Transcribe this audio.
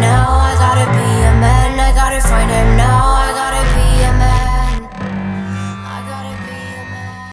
now. I gotta be a man, I gotta find him now.